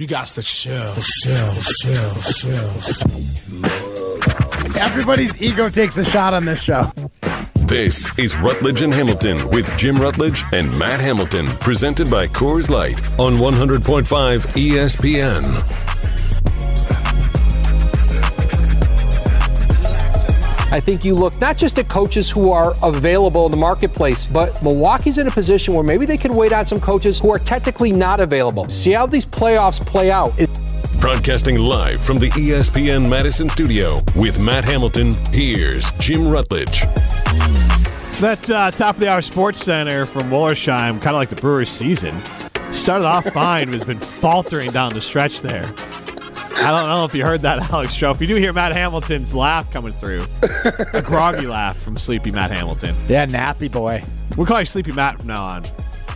You got to chill, chill, chill, chill. Everybody's ego takes a shot on this show. This is Rutledge and Hamilton with Jim Rutledge and Matt Hamilton, presented by Coors Light on 100.5 ESPN. I think you look not just at coaches who are available in the marketplace, but Milwaukee's in a position where maybe they can wait on some coaches who are technically not available. See how these playoffs play out. It- Broadcasting live from the ESPN Madison studio with Matt Hamilton, here's Jim Rutledge. That uh, top of the hour sports center from Wollersheim, kind of like the Brewers' season, started off fine, but has been faltering down the stretch there. I don't know if you heard that, Alex Stroh. If you do hear Matt Hamilton's laugh coming through, a groggy laugh from Sleepy Matt Hamilton. Yeah, nappy boy. We'll call you Sleepy Matt from now on.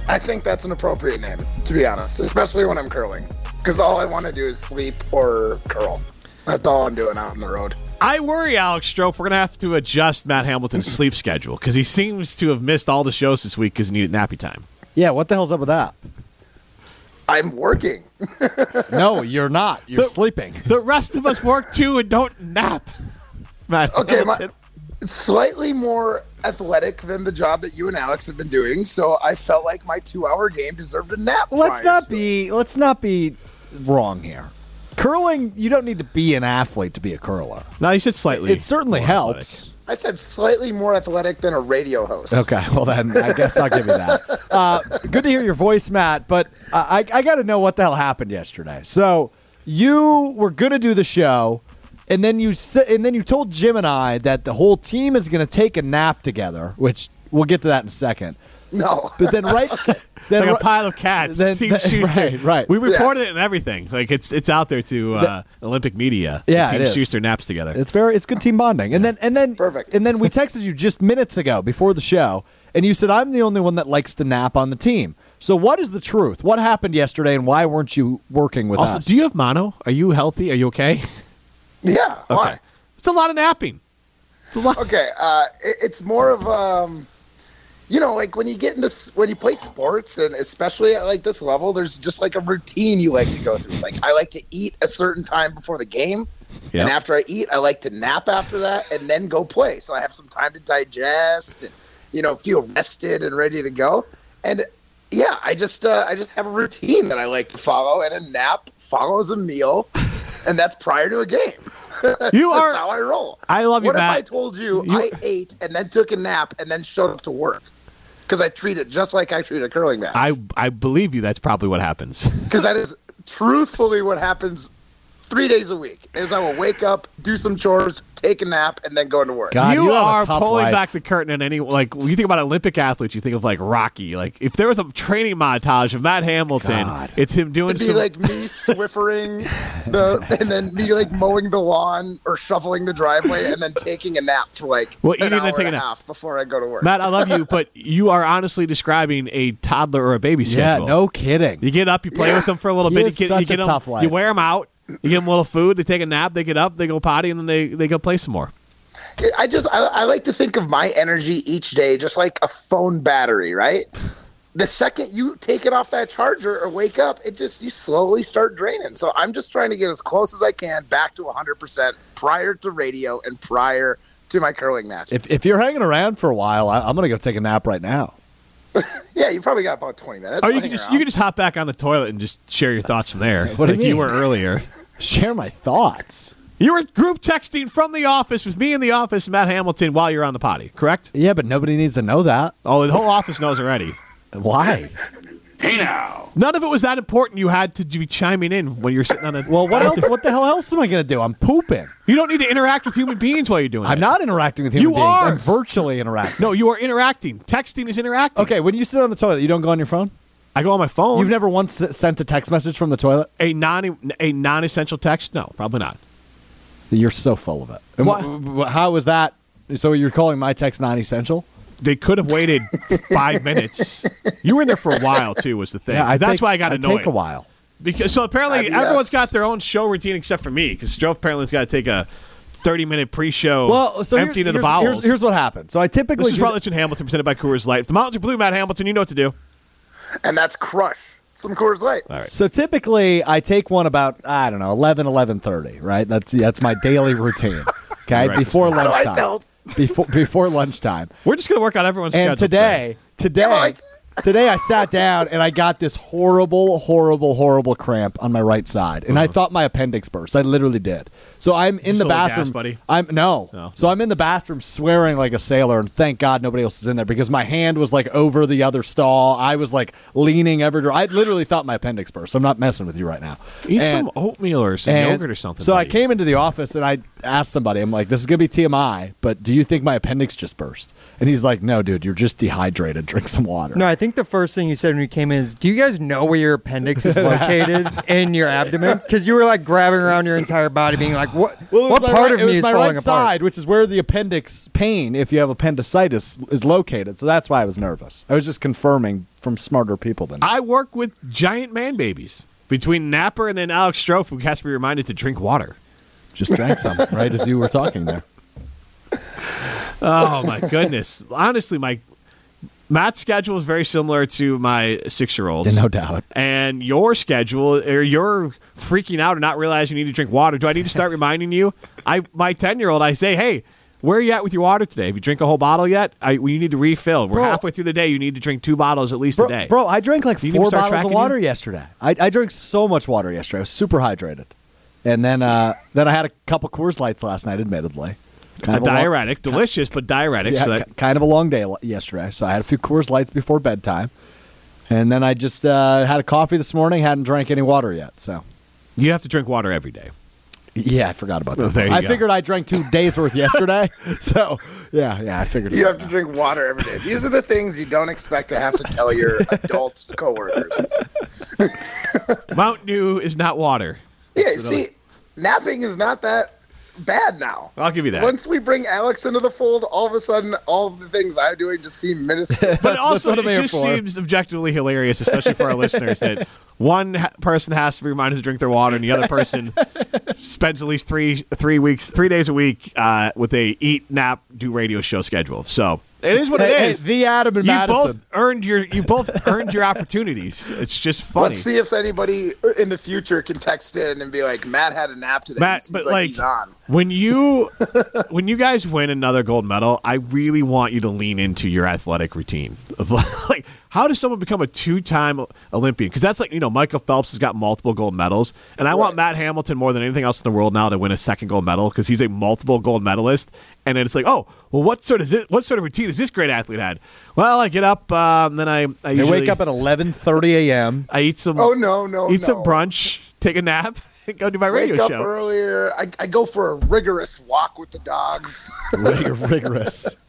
I think that's an appropriate name, to be honest, especially when I'm curling. Because all I want to do is sleep or curl. That's all I'm doing out on the road. I worry, Alex Stroh, we're going to have to adjust Matt Hamilton's sleep schedule because he seems to have missed all the shows this week because he needed nappy time. Yeah, what the hell's up with that? I'm working. No, you're not. You're The- sleeping. The rest of us work too and don't nap. Matt Okay, my, it's slightly more athletic than the job that you and Alex have been doing, so I felt like my two-hour game deserved a nap. Let's not to be let's not be wrong here. Curling, you don't need to be an athlete to be a curler. No, you said slightly. It certainly helps. it. I said slightly more athletic than a radio host. Okay, well then I guess I'll give you that. Uh, good to hear your voice, Matt. But uh, I, I got to know what the hell happened yesterday. So you were going to do the show, and then you and then you told Jim and I that the whole team is going to take a nap together, which we'll get to that in a second. No. But then right, then like a pile of cats. Then- Team then- Shuster. right, right. We reported Yes. it and everything. Like it's it's out there to uh, Olympic media. Yeah, Team it is. Shuster naps together. It's very it's good team bonding. And then and then Perfect. And then we texted you just minutes ago before the show, and you said I'm the only one that likes to nap on the team. So what is the truth? What happened yesterday, and why weren't you working with also, us? do you have mono? Are you healthy? Are you okay? Yeah. Why? It's a lot of napping. It's a lot. Okay. Uh, it, it's more of um, you know, like when you get into when you play sports, and especially at like this level, there's just like a routine you like to go through. Like I like to eat a certain time before the game, Yep. and after I eat, I like to nap after that, and then go play. So I have some time to digest and you know feel rested and ready to go. And yeah, I just uh, I just have a routine that I like to follow, and a nap follows a meal, and that's prior to a game. You are- how I roll. I love you, What if Matt. I told you, You- I ate and then took a nap and then showed up to work? Because I treat it just like I treat a curling match. I I believe you. That's probably what happens. Because that is truthfully what happens three days a week. Is I will wake up, do some chores, take a nap, and then go into work. God, you, you are pulling life. back the curtain on any like when you think about Olympic athletes, you think of like Rocky. Like if there was a training montage of Matt Hamilton, God. it's him doing It'd be some like me swiffering the, and then me like mowing the lawn or shoveling the driveway, and then taking a nap for like Well, an eating and hour taking and a a nap. half before I go to work. Matt, I love you, but you are honestly describing a toddler or a baby yeah, no kidding. You get up, you play Yeah. with them for a little He bit. you get, such you get a 'em- tough life. You wear them out. You give them a little food. They take a nap. They get up. They go potty, and then they, they go play some more. I just I, I like to think of my energy each day just like a phone battery, right? The second you take it off that charger or wake up, it just you slowly start draining. So I'm just trying to get as close as I can back to 100% prior to radio and prior to my curling matches. If, if you're hanging around for a while, I, I'm going to go take a nap right now. yeah, you probably got about 20 minutes. Or you can just around. you can just hop back on the toilet and just share your thoughts from there. What do you you were earlier. Share my thoughts. You were group texting from the office with me in the office, Matt Hamilton, while you're on the potty. Correct? Yeah, but nobody needs to know that. Oh, the whole office knows already. Why? Hey now. None of it was that important. You had to be chiming in when you're sitting on a. Well, what else? What the hell else am I going to do? I'm pooping. You don't need to interact with human beings while you're doing that. I'm it. not interacting with human You beings. are. I'm virtually interacting. No, you are interacting. Texting is interacting. Okay, when you sit on the toilet, you don't go on your phone. I go on my phone. You've never once sent a text message from the toilet. a non a non essential text? No, probably not. You're so full of it. What? wh- wh- how was that? So you're calling my text non-essential? They could have waited five minutes. You were in there for a while too. Was the thing? that's take, why I got I annoyed. take a while. Because so apparently yes. everyone's got their own show routine except for me. Because Joe apparently has got to take a thirty minute pre show. Well, so here- emptying the here's, bowels. Here's, here's what happened. So I typically this is do Rutledge and Hamilton presented by Coors Light. If the mountains are blue, Matt Hamilton, you know what to do. And that's crush some Coors Light. So typically, I take one about I don't know 11, 11.30, Right, that's that's my daily routine. Okay, Right. before How do I lunchtime. tell? Before before lunchtime. We're just gonna work on everyone's schedule. And today, today, Yeah, Mike. Today I sat down and I got this horrible, horrible, horrible cramp on my right side, and I uh-huh. thought my appendix burst. I literally did. So I'm in the bathroom, gas, buddy? I'm no. No. So I'm in the bathroom swearing like a sailor, and thank God nobody else is in there because my hand was like over the other stall. I was like leaning everywhere. I literally thought my appendix burst. I'm not messing with you right now. Eat And- some oatmeal or some yogurt or something. So I came into the office and I asked somebody, I'm like, this is going to be TMI, but do you think my appendix just burst? And he's like, no, dude, you're just dehydrated. Drink some water. No, I think the first thing you said when you came in is, "Do you guys know where your appendix is located in your abdomen?" Because you were like grabbing around your entire body, being like, "What? Well, what part right- of me is my falling right apart?" side, which is where the appendix pain, if you have appendicitis, is located. So that's why I was nervous. I was just confirming from smarter people than me. I work with giant man babies. Between Napper and then Alex Strouf, who has to be reminded to drink water. just drank some right as you were talking there. Oh my goodness! Honestly, my Matt's schedule is very similar to my six-year-old's. No doubt. And your schedule, or you're freaking out and not realizing you need to drink water. Do I need to start reminding you? I my ten-year-old, I say, hey. Where are you at with your water today? Have you drink a whole bottle yet? I, you need to refill. We're Bro. halfway through the day. You need to drink two bottles at least Bro, a day. bro, I drank like Do you need to four bottles of water you? yesterday. I, I drank so much water yesterday. I was super hydrated. And then uh, then I had a couple Coors Lights last night, admittedly. Kind a of a long- diuretic, delicious, but diuretic. Yeah, so that, kind of a long day yesterday. So I had a few Coors Lights before bedtime. And then I just uh, had a coffee this morning, hadn't drank any water yet. So you have to drink water every day. yeah, I forgot about that. Well, I go. figured I drank two days worth yesterday. so yeah, yeah, I figured You have to drink water every day. These are the things you don't expect to have to tell your adult coworkers. Mount Dew is not water. Yeah, see, napping is not that bad now. I'll give you that. Once we bring Alex into the fold, all of a sudden, all of the things I'm doing just seem minuscule. But also, what it just for. seems objectively hilarious, especially for our listeners, that one ha- person has to be reminded to drink their water, and the other person spends at least three three weeks, three days a week uh, with a eat, nap, do radio show schedule. So it is what Hey, it hey, is. the Adam and you Madison. both earned your you both earned your opportunities. It's just funny. Let's see if anybody in the future can text in and be like, "Matt had a nap today." Matt, but like, like, he's on." when you when you guys win another gold medal, I really want you to lean into your athletic routine of like how does someone become a two-time Olympian? Because that's like you know Michael Phelps has got multiple gold medals, and I want Matt Hamilton more than anything else in the world now to win a second gold medal because he's a multiple gold medalist. And then it's like, oh, well, what sort of what sort of routine is this great athlete had? Well, I get up, um, then I I They usually wake up at 11:30 a.m. I eat some Oh no, no, eat some brunch, take a nap, go do my radio Wake radio up show. earlier. I, I go for a rigorous walk with the dogs. Rig- rigorous.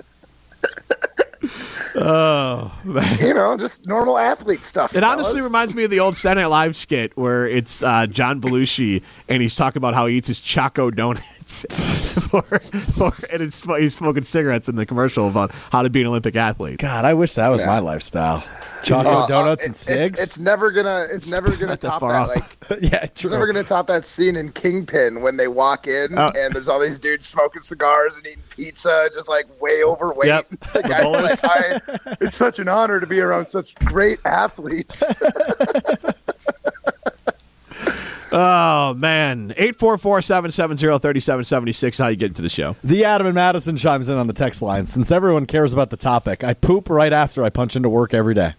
you know, just normal athlete stuff. It honestly reminds me of the old Saturday Night Live skit where it's uh, John Belushi and he's talking about how he eats his Choco donuts, for, for, and it's, he's smoking cigarettes in the commercial about how to be an Olympic athlete. God, I wish that was Yeah. my lifestyle. Chocolate Uh, uh, donuts it- and it's- cigs. It's, never gonna. It's never gonna top that. off. Like yeah, it's never gonna top that scene in Kingpin when they walk in Oh. and there's all these dudes smoking cigars and eating pizza, just like way overweight. Yep. The guy's like, I, "It's such an honor to be around such great athletes." Oh, man. 844 770 3776. How you get into the show? The Adam and Madison chimes in on the text line. Since everyone cares about the topic, I poop right after I punch into work every day.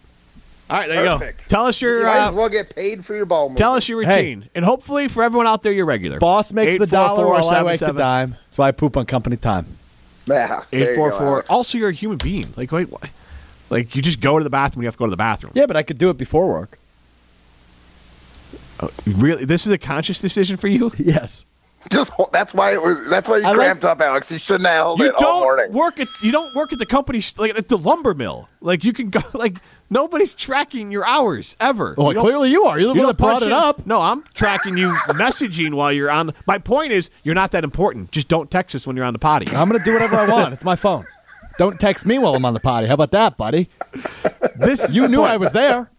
All right, there you go. Tell us you your. might Uh, as well get paid for your ball. Tell us your Hey. routine. And hopefully for everyone out there, you're regular. Boss makes the dollar while I make the dime. That's why I poop on company time. Yeah, there you go, 844. Also, you're a human being. Like, wait, why? Like, you just go to the bathroom you have to go to the bathroom. Yeah, but I could do it before work. Oh, really? This is a conscious decision for you? Yes. Just that's why it was. That's why you I like- cramped up, Alex. You shouldn't have held You it all don't morning. work at you don't work at the company like at the lumber mill. Like you can go like nobody's tracking your hours ever. Well, You clearly you are. You're the you one that brought it up. No, I'm tracking you messaging while you're on. My point is, you're not that important. Just don't text us when you're on the potty. I'm going to do whatever I want. It's my phone. Don't text me while I'm on the potty. How about that, buddy? This You knew I was there.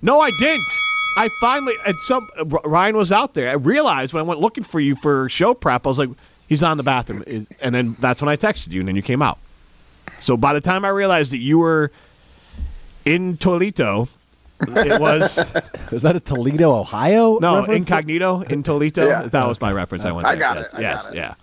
No, I didn't. I finally at some Ryan was out there. I realized when I went looking for you for show prep, I was like, he's on the bathroom, and then that's when I texted you, and then you came out. So by the time I realized that you were in Toledo it was Was that a Toledo, Ohio? no reference? incognito in Toledo. Yeah. That was my reference. I went. I there. got yes, it, I yes, got it. yeah,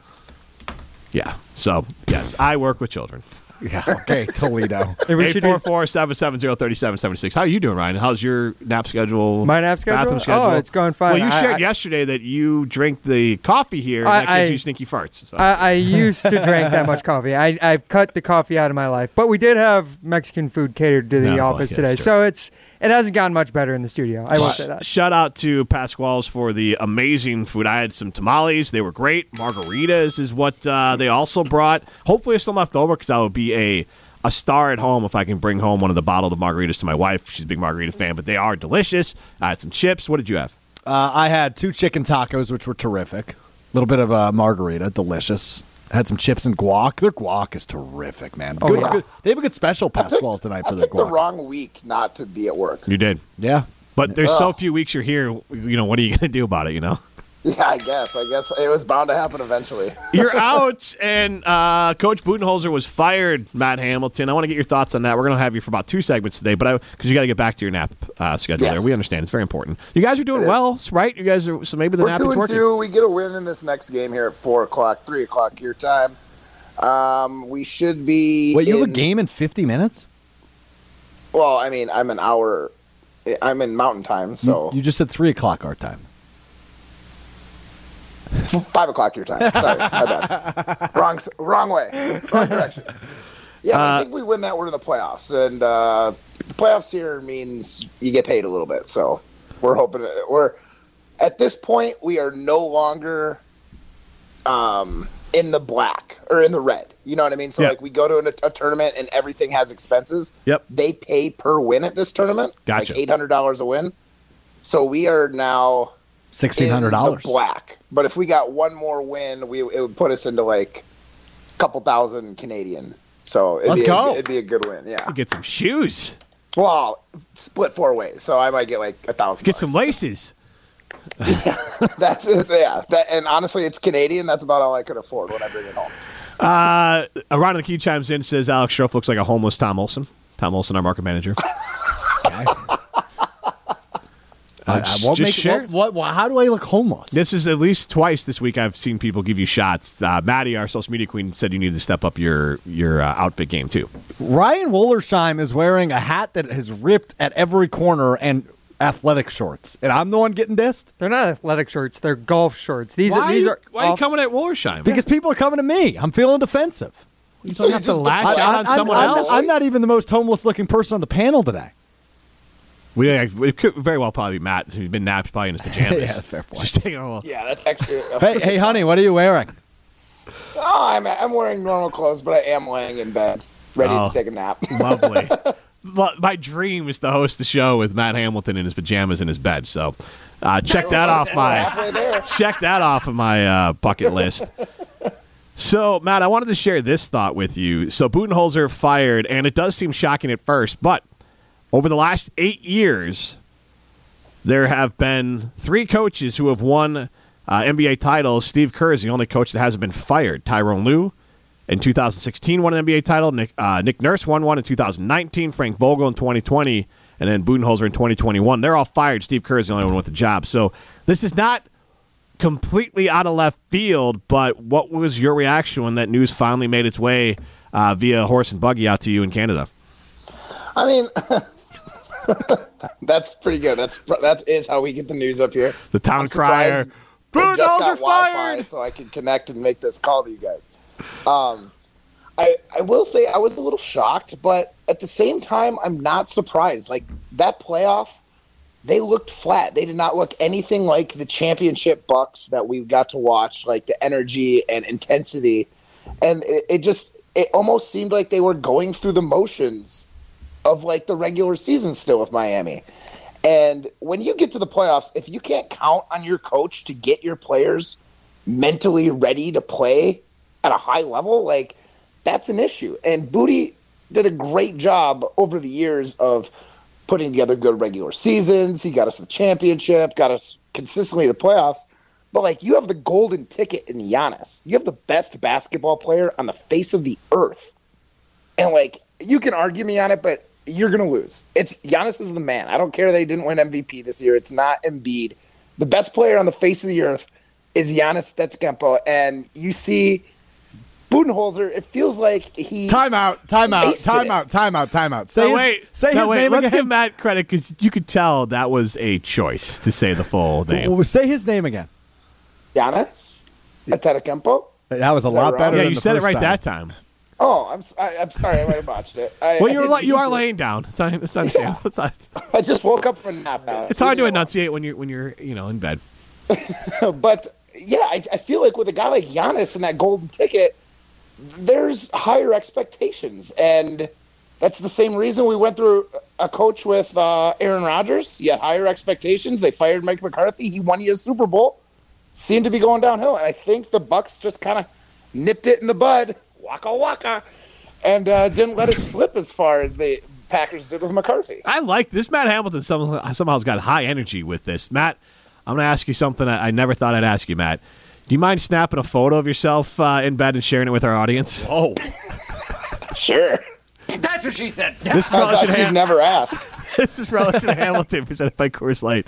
yeah. So yes, I work with children. Yeah, okay, Toledo. Hey, we should do- 844-770-3776. How are you doing, Ryan? How's your nap schedule? My nap schedule? bathroom schedule? Oh, schedule? it's going fine. Well, you I- shared I- yesterday that you drink the coffee here, and I- that gives I- you stinky farts. So. I, I used to drink that much coffee. I, I've cut the coffee out of my life, but we did have Mexican food catered to the No, office yes, today, sure. so it's it hasn't gotten much better in the studio. I will say that. Shout out to Pasquale's for the amazing food. I had some tamales; they were great. Margaritas is what uh, they also brought. Hopefully, it's still left over because I would be a a star at home if I can bring home one of the bottled margaritas to my wife. She's a big margarita fan, but they are delicious. I had some chips. What did you have? Uh, I had two chicken tacos, which were terrific. A little bit of a margarita, delicious. I Had some chips and guac. Their guac is terrific, man. Oh, Good- yeah. good- They have a good special Pasquale's tonight I for their picked the wrong week not to be at work. You did, yeah. but there's so few weeks you're here. You know, what are you going to do about it? You know. Yeah, I guess. I guess it was bound to happen eventually. You're out, and uh, Coach Budenholzer was fired. Matt Hamilton. I want to get your thoughts on that. We're going to have you for about two segments today, but because you got to get back to your nap uh, schedule Yes. there. We understand it's very important. You guys are doing well, right? You guys are so maybe the We're nap two is and working. two. We get a win in this next game here at four o'clock, three o'clock your time. Um, we should be. Wait, you have a game in 50 minutes? Well, I mean, I'm an hour. I'm in Mountain Time, so You just said 3 o'clock our time. Five o'clock your time. Sorry, my bad. Wrong, wrong way, wrong direction. Yeah, but I think we win that. We're in the playoffs, and uh, the playoffs here means you get paid a little bit. So we're hoping we're at this point we are no longer um, in the black or in the red. You know what I mean? So Yeah. like we go to a, a tournament and everything has expenses. Yep. They pay per win at this tournament. Gotcha. Like eight hundred dollars a win. So we are now in $1,600. black. But if we got one more win, we it would put us into like a couple thousand Canadian. So it'd Let's be go. A, it'd be a good win. Yeah. Get some shoes. Well, split four ways, so I might get like a thousand. Get some bucks. laces. That's it. Yeah. That, and honestly, it's Canadian. That's about all I could afford when I bring it home. Uh, Around the key chimes in says Alex Strouf looks like a homeless Tom Olson. Tom Olson, our market manager. I, I just- won't make share. what, what, How do I look homeless? This is at least twice this week I've seen people give you shots. Uh, Maddie, our social media queen, said you need to step up your your uh, outfit game too. Ryan Wollersheim is wearing a hat that has ripped at every corner and athletic shorts. And I'm the one getting dissed? They're not athletic shorts; they're golf shorts. These Why are these are why are you coming at Wollersheim? Because people are coming to me. I'm feeling defensive. you don't have to lash out on am someone I'm, else. I'm not even the most homeless looking person on the panel today. We, it could very well probably be Matt, who's been napped probably in his pajamas. Yeah, fair point. Just taking a little. Yeah, that's actually. Hey, hey, honey, what are you wearing? Oh, I'm I'm wearing normal clothes, but I am laying in bed, ready Oh. to take a nap. Lovely. My dream is to host the show with Matt Hamilton in his pajamas in his bed. So uh, check that off my check that off of my uh, bucket list. So, Matt, I wanted to share this thought with you. So, Budenholzer fired, and it does seem shocking at first, but over the last eight years, there have been three coaches who have won uh, NBA titles. Steve Kerr is the only coach that hasn't been fired. Tyronn Lue in 2016 won an NBA title. Nick, uh, Nick Nurse won one in 2019. Frank Vogel in 2020. And then Budenholzer in 2021. They're all fired. Steve Kerr is the only one with a job. So this is not completely out of left field, but what was your reaction when that news finally made its way uh, via horse and buggy out to you in Canada? I mean, that's pretty good. That's that is how we get the news up here. The town crier. I just got Wi-Fi fired. so I can connect and make this call to you guys. Um, I I will say I was a little shocked, but at the same time, I'm not surprised. Like that playoff, they looked flat. They did not look anything like the championship Bucks that we got to watch. Like the energy and intensity, and it, it just it almost seemed like they were going through the motions of like the regular season still with Miami. And when you get to the playoffs, if you can't count on your coach to get your players mentally ready to play at a high level, like that's an issue. And Booty did a great job over the years of putting together good regular seasons. He got us the championship, got us consistently the playoffs. But like you have the golden ticket in Giannis. You have the best basketball player on the face of the earth. And like you can argue me on it, but you're going to lose. It's Giannis is the man. I don't care they didn't win MVP this year. It's not Embiid. The best player on the face of the earth is Giannis Stetskempo, and you see Budenholzer. It feels like he Timeout, timeout, Wasted it. timeout, timeout, timeout. Say No, his, wait. say no, his wait. name Let's again. give Matt credit because you could tell that was a choice to say the full name. Well, say his name again. Giannis Antetokounmpo. That was a that lot better. yeah, than you the said it right time. that time. Oh, I'm s- I, am sorry. I might have botched it. I, Well, you're you are to. laying down. It's, un- it's understandable. It's, not- I just woke up from a nap. Now. it's hard to enunciate when you're when you're you know in bed. But yeah, I, I feel like with a guy like Giannis and that golden ticket, there's higher expectations, and that's the same reason we went through a coach with uh, Aaron Rodgers. You had higher expectations. They fired Mike McCarthy. He won you a Super Bowl. Seemed to be going downhill, and I think the Bucks just kind of nipped it in the bud, waka waka, and uh, didn't let it slip as far as the Packers did with McCarthy. I like this. Matt Hamilton somehow somehow's got high energy with this. Matt, I'm going to ask you something I, I never thought I'd ask you, Matt. Do you mind snapping a photo of yourself uh, in bed and sharing it with our audience? Oh, Sure, That's what she said. This is I Relish you'd Ham- never asked. this is Relish and Hamilton presented by Coors Light.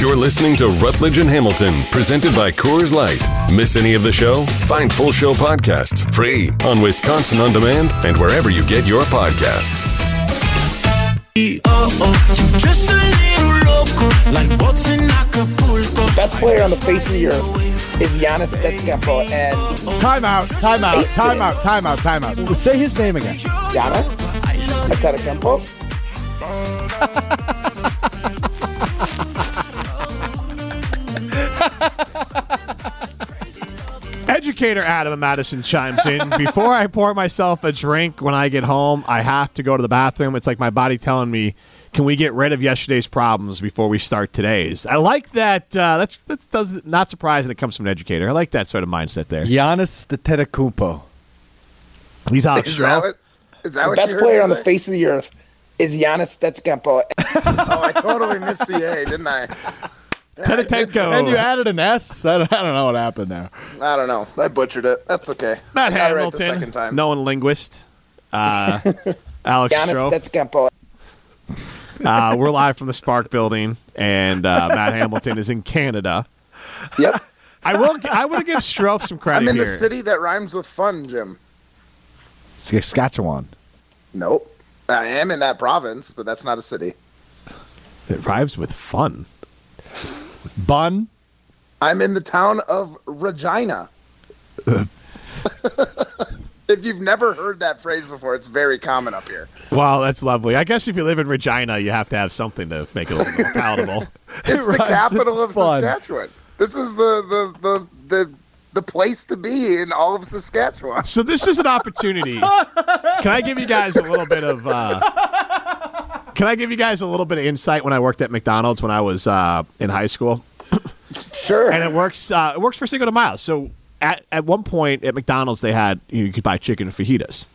You're listening to Rutledge and Hamilton, presented by Coors Light. Miss any of the show? Find full show podcasts free on Wisconsin On Demand and wherever you get your podcasts. Just a little loco, like boats in Acapulco. Best player on the face of the earth is Giannis Stetskempo, and timeout, timeout, Wasted it. timeout, timeout, timeout. Say his name again. Giannis Antetokounmpo. Educator Adam of Madison chimes in. Before I pour myself a drink when I get home, I have to go to the bathroom. It's like my body telling me, "Can we get rid of yesterday's problems before we start today's?" I like that. Uh, that's that's does not surprising. It comes from an educator. I like that sort of mindset there. Giannis Antetokounmpo. He's Alex Is that what, is that the best player on the face of the earth is Giannis Stetskempo. oh, I totally missed the A, didn't I? Tedetenko. And you added an S. I don't, I don't know what happened there. I don't know. I butchered it. That's okay. Matt I got it right the Hamilton, second time. known linguist. Uh, Alex Giannis Stroh. Uh, we're live from the Spark Building, and uh, Matt Hamilton is in Canada. Yep. I will. I would give Stroh some credit I'm in here. the city that rhymes with fun, Jim. Saskatchewan. Nope. I am in that province, but that's not a city. It rhymes with fun. Bun. I'm in the town of Regina. if you've never heard that phrase before, it's very common up here. Wow, that's lovely. I guess if you live in Regina, you have to have something to make it a little more palatable. It's the capital of fun. Saskatchewan. This is the the, the the the place to be in all of Saskatchewan. So this is an opportunity. Can I give you guys a little bit of? Uh, can I give you guys a little bit of insight when I worked at McDonald's when I was uh, in high school? Sure. and it works. Uh, it works for Cinco de Mayo. So at at one point at McDonald's, they had you, know, you could buy chicken fajitas.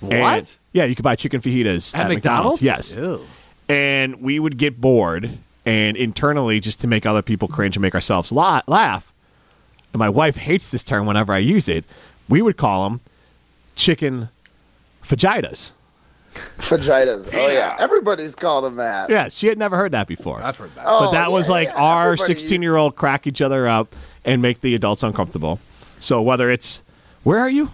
And- What? yeah, you could buy chicken fajitas At at, McDonald's? Yes. Ew. And we would get bored, and internally, just to make other people cringe and make ourselves la- laugh. And my wife hates this term whenever I use it. We would call them chicken fajitas. Fajitas. Oh yeah, everybody's called them that. Yeah, she had never heard that before. I've heard that. Oh, but that was like yeah, our everybody- 16 year old crack each other up and make the adults uncomfortable. So whether it's where are you,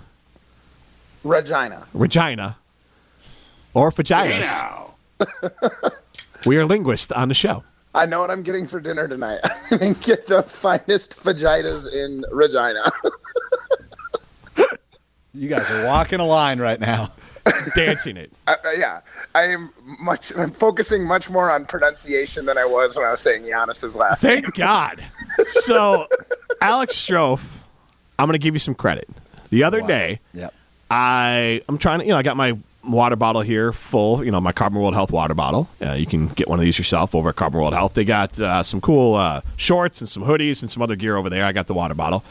Regina. Regina, or vaginas, we are linguists on the show. I know what I'm getting for dinner tonight. I'm gonna get the finest fajitas in Regina. You guys are walking a line right now. Dancing it. I, yeah, I am much. I'm focusing much more on pronunciation than I was when I was saying Giannis's last name. Thank God. So, Alex Strouf, I'm going to give you some credit. The other day, Yep. I I'm trying to you know I got my water bottle here full you know my Carbon World Health water bottle. Uh, you can get one of these yourself over at Carbon World Health. They got uh, some cool uh, shorts and some hoodies and some other gear over there. I got the water bottle.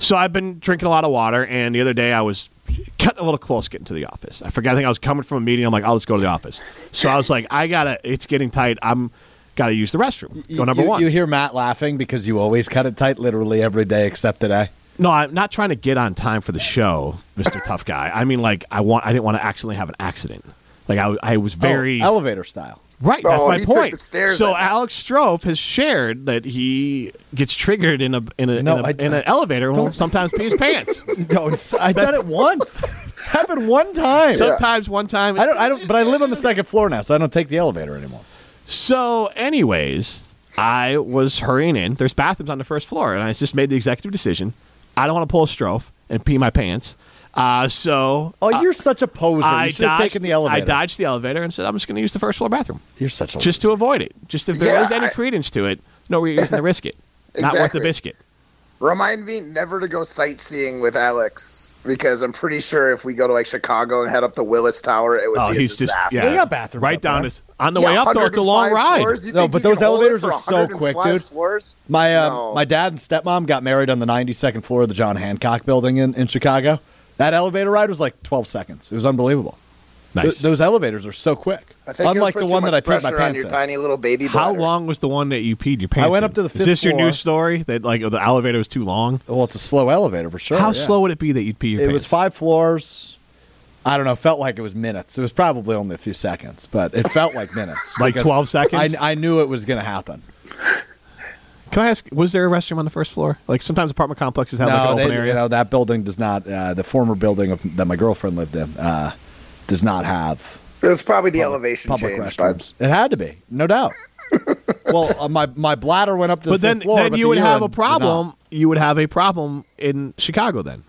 So I've been drinking a lot of water, and the other day I was cutting a little close getting to the office. I forgot. I think I was coming from a meeting. I'm like, I'll just go to the office. So I was like, I gotta. It's getting tight. I'm gotta use the restroom. Go number you, one. You hear Matt laughing because you always cut it tight literally every day except today. No, I'm not trying to get on time for the show, Mr. Tough Guy. I mean, like, I want, I didn't want to accidentally have an accident. Like I, I was oh, very Oh, elevator style. Right. That's Oh, my he took point. the stairs so up. Alex Strouf has shared that he gets triggered in a in a, No, in, a I- in an elevator and will sometimes pee his pants. No, it's, I've done it once. Happened one time. Sometimes one time. I don't. I don't. But I live on the second floor now, so I don't take the elevator anymore. So, anyways, I was hurrying in. There's bathrooms on the first floor, and I just made the executive decision. I don't want to pull a strophe and pee my pants. Uh, so Oh, you're such a poser. I you should have dodged taken the elevator. I dodged the elevator and said I'm just going to use the first floor bathroom You're such a just to avoid it. Just if there Yeah, is any I- credence to it, no reason to risk it. Not worth the Exactly. biscuit. Remind me never to go sightseeing with Alex because I'm pretty sure if we go to like Chicago and head up the Willis Tower, it would Oh, be a he's just disaster. yeah. They got bathrooms right up down. there. This, on the Yeah, way up though, it's a long ride. floors? No, but those can hold it elevators are so quick, dude. Floors? My uh, No. my dad and stepmom got married on the 92nd floor of the John Hancock building in, in Chicago. That elevator ride was like 12 seconds. It was unbelievable. Th- those elevators are so quick. I think it would Unlike put the one that I peed my pressure on your in. tiny little baby. How bladder. long was the one that you peed your pants? I went up to the fifth Is this your floor. new story that like the elevator was too long? Well, it's a slow elevator for sure. How yeah. slow would it be that you'd pee your pants? It pants? was five floors. I don't know. Felt like it was minutes. It was probably only a few seconds, but it felt like minutes. Like 12 seconds? I, I knew it was going to happen. Can I ask? Was there a restroom on the first floor? Like sometimes apartment complexes have like no, an open they, area. you know that building does not. Uh, the former building of, that my girlfriend lived in uh, does not have It was probably the public- elevation public change. restrooms. It had to be, no doubt. well, uh, my my bladder went up to but the then, fifth floor, But then but you the would have a problem. You would have a problem in Chicago then.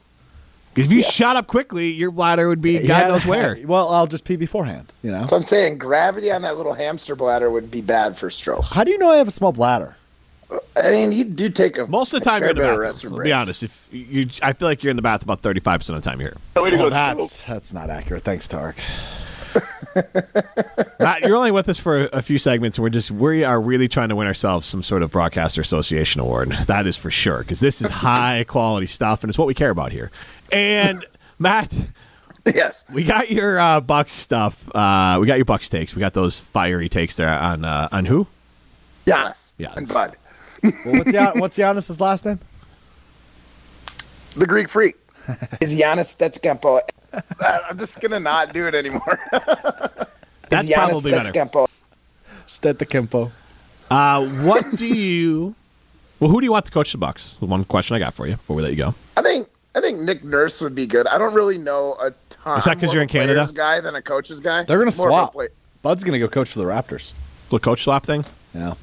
if you shot up quickly, your bladder would be God Yeah, knows where. Well, I'll just pee beforehand. You know. So I'm saying gravity on that little hamster bladder would be bad for stroke. How do you know I have a small bladder? I mean, you do take a Most of the time fair you're in the bit of bathroom. restroom be breaks. honest. If you, I feel like you're in the bath about 35 percent of the time here. Well, that's that's not accurate. Thanks, Tarek. Matt, you're only with us for a few segments, we're just we are really trying to win ourselves some sort of broadcaster association award. That is for sure because this is high quality stuff, and it's what we care about here. And Matt, Yes. we got your uh, Bucks stuff. Uh, we got your Bucks takes. We got those fiery takes there on uh, on who? Giannis. Giannis. And Bud. Well, what's Gian- what's Giannis's last name? The Greek freak. Is Giannis Stetskempo. I'm just going to not do it anymore. That's Is Giannis probably better. Stetskempo. Stetakimpo. Uh, what do you? Well, who do you want to coach the Bucks? One question I got for you before we let you go. I think I think Nick Nurse would be good. I don't really know a ton. Is that 'cause I'm you're in a Canada? player's guy than a coach's guy. They're gonna More swap. play- Bud's gonna go coach for the Raptors. Little coach swap thing. Yeah.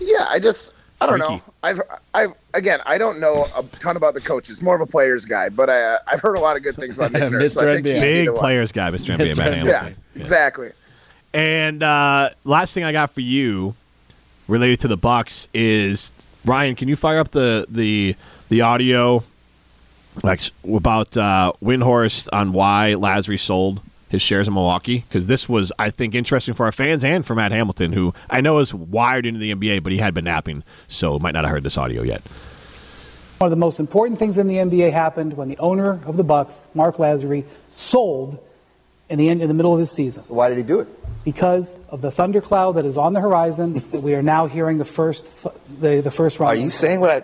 Yeah, I just I don't Freaky. know. I've I've again I don't know a ton about the coaches. More of a player's guy, but I, uh, I've heard a lot of good things about Nick Nurse. So I Mr. think NBA. Big players guy, Mr. NBA, Mr. Matt NBA. Hamilton. Yeah, exactly. And uh, last thing I got for you, related to the Bucks, is Ryan. Can you fire up the the the audio, like about uh, Windhorst on why Lasry sold his shares in Milwaukee? Because this was, I think, interesting for our fans and for Matt Hamilton, who I know is wired into the NBA, but he had been napping, so might not have heard this audio yet. One of the most important things in the NBA happened when the owner of the Bucks, Marc Lasry, sold in the end in the middle of this season. So Why did he do it? Because of the thundercloud that is on the horizon, that we are now hearing the first th- the, the first round. Are you saying what I